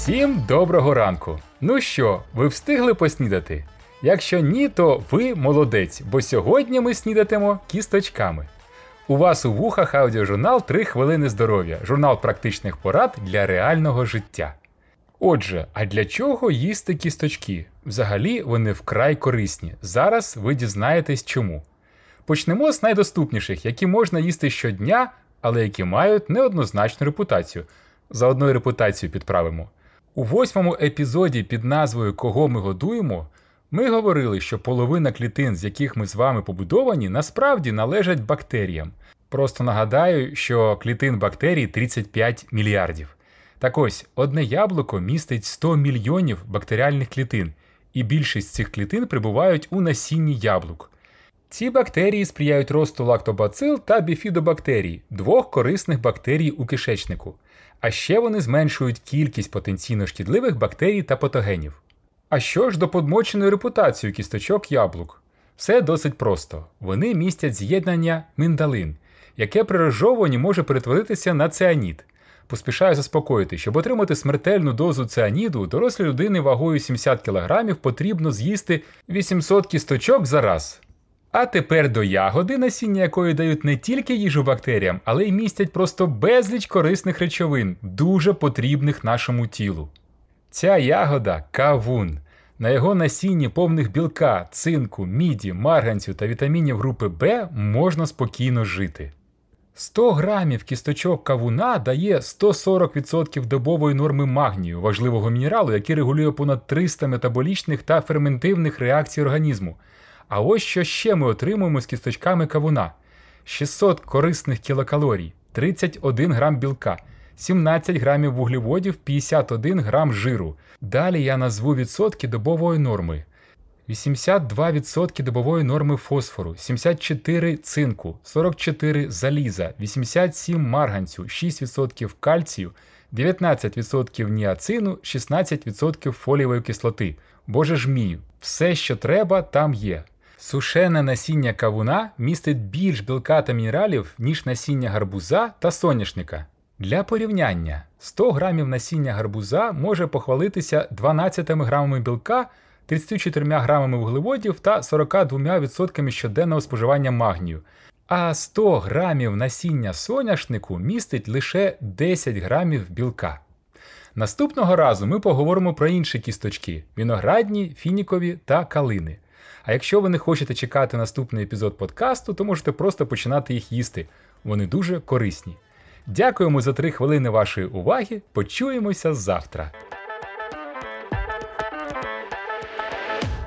Всім доброго ранку! Ну що, ви встигли поснідати? Якщо ні, то ви молодець, бо сьогодні ми снідатимо кісточками. У вас у вухах аудіожурнал 3 хвилини здоров'я, журнал практичних порад для реального життя. Отже, а для чого їсти кісточки? Взагалі вони вкрай корисні. Зараз ви дізнаєтесь чому. Почнемо з найдоступніших, які можна їсти щодня, але які мають неоднозначну репутацію. Заодно й репутацію підправимо. У восьмому епізоді під назвою Кого ми годуємо ми говорили, що половина клітин, з яких ми з вами побудовані, насправді належать бактеріям. Просто нагадаю, що клітин бактерій 35 мільярдів. Так ось, одне яблуко містить 100 мільйонів бактеріальних клітин, і більшість цих клітин прибувають у насінні яблук. Ці бактерії сприяють росту лактобацил та біфідобактерій, двох корисних бактерій у кишечнику. А ще вони зменшують кількість потенційно шкідливих бактерій та патогенів. А що ж до подмоченої репутації кісточок яблук? Все досить просто. Вони містять з'єднання миндалин, яке при розжовуванні може перетворитися на цианіт. Поспішаю заспокоїти, щоб отримати смертельну дозу цианіду, дорослій людини вагою 70 кг потрібно з'їсти 800 кісточок за раз. А тепер до ягоди, насіння якої дають не тільки їжу бактеріям, але й містять просто безліч корисних речовин, дуже потрібних нашому тілу. Ця ягода кавун. На його насінні повних білка, цинку, міді, марганцю та вітамінів групи Б можна спокійно жити. 100 грамів кісточок кавуна дає 140% добової норми магнію, важливого мінералу, який регулює понад 300 метаболічних та ферментивних реакцій організму. А ось що ще ми отримуємо з кісточками кавуна: 600 корисних кілокалорій, 31 грам білка, 17 грамів вуглеводів, 51 грам жиру. Далі я назву відсотки добової норми. 82% добової норми фосфору, 74 цинку, 44 заліза, 87 марганцю, 6% кальцію, 19% ніацину, 16% фолієвої кислоти. Боже ж мій, все, що треба, там є. Сушене насіння кавуна містить більш білка та мінералів, ніж насіння гарбуза та соняшника. Для порівняння, 100 грамів насіння гарбуза може похвалитися 12 грамами білка, 34 грамами вуглеводів та 42% щоденного споживання магнію. А 100 грамів насіння соняшнику містить лише 10 грамів білка. Наступного разу ми поговоримо про інші кісточки: виноградні, фінікові та калини. А якщо ви не хочете чекати наступний епізод подкасту, то можете просто починати їх їсти. Вони дуже корисні. Дякуємо за три хвилини вашої уваги. Почуємося завтра.